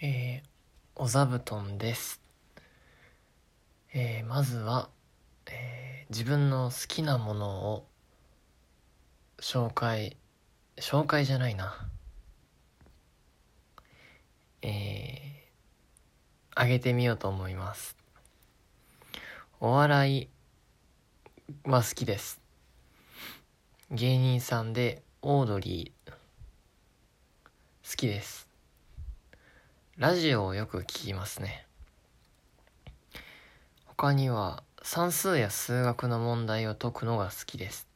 えー、お座布団です。えー、まずは、えー、自分の好きなものを紹介、紹介じゃないな。えー、あげてみようと思います。お笑いは好きです。芸人さんでオードリー好きです。ラジオをよく聞きますね。他には算数や数学の問題を解くのが好きです。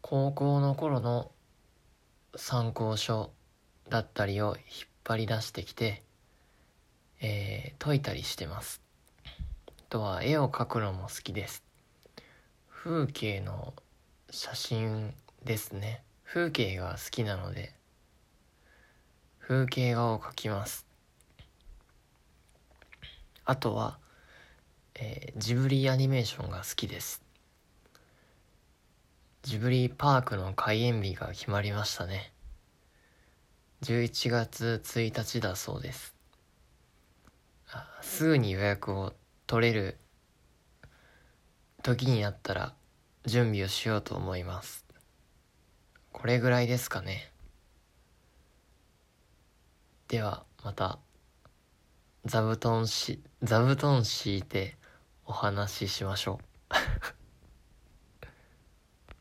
高校の頃の参考書だったりを引っ張り出してきて、えー解いたりしてます。あとは絵を描くのも好きです。風景の写真ですね。風景が好きなので、風景画を描きます。あとは、えージブリアニメーションが好きです。ジブリパークの開園日が決まりましたね。11月1日だそうです。あすぐに予約を取れる時になったら準備をしようと思います。これぐらいですかね。ではまた座布団し座布団敷いてお話ししましょう。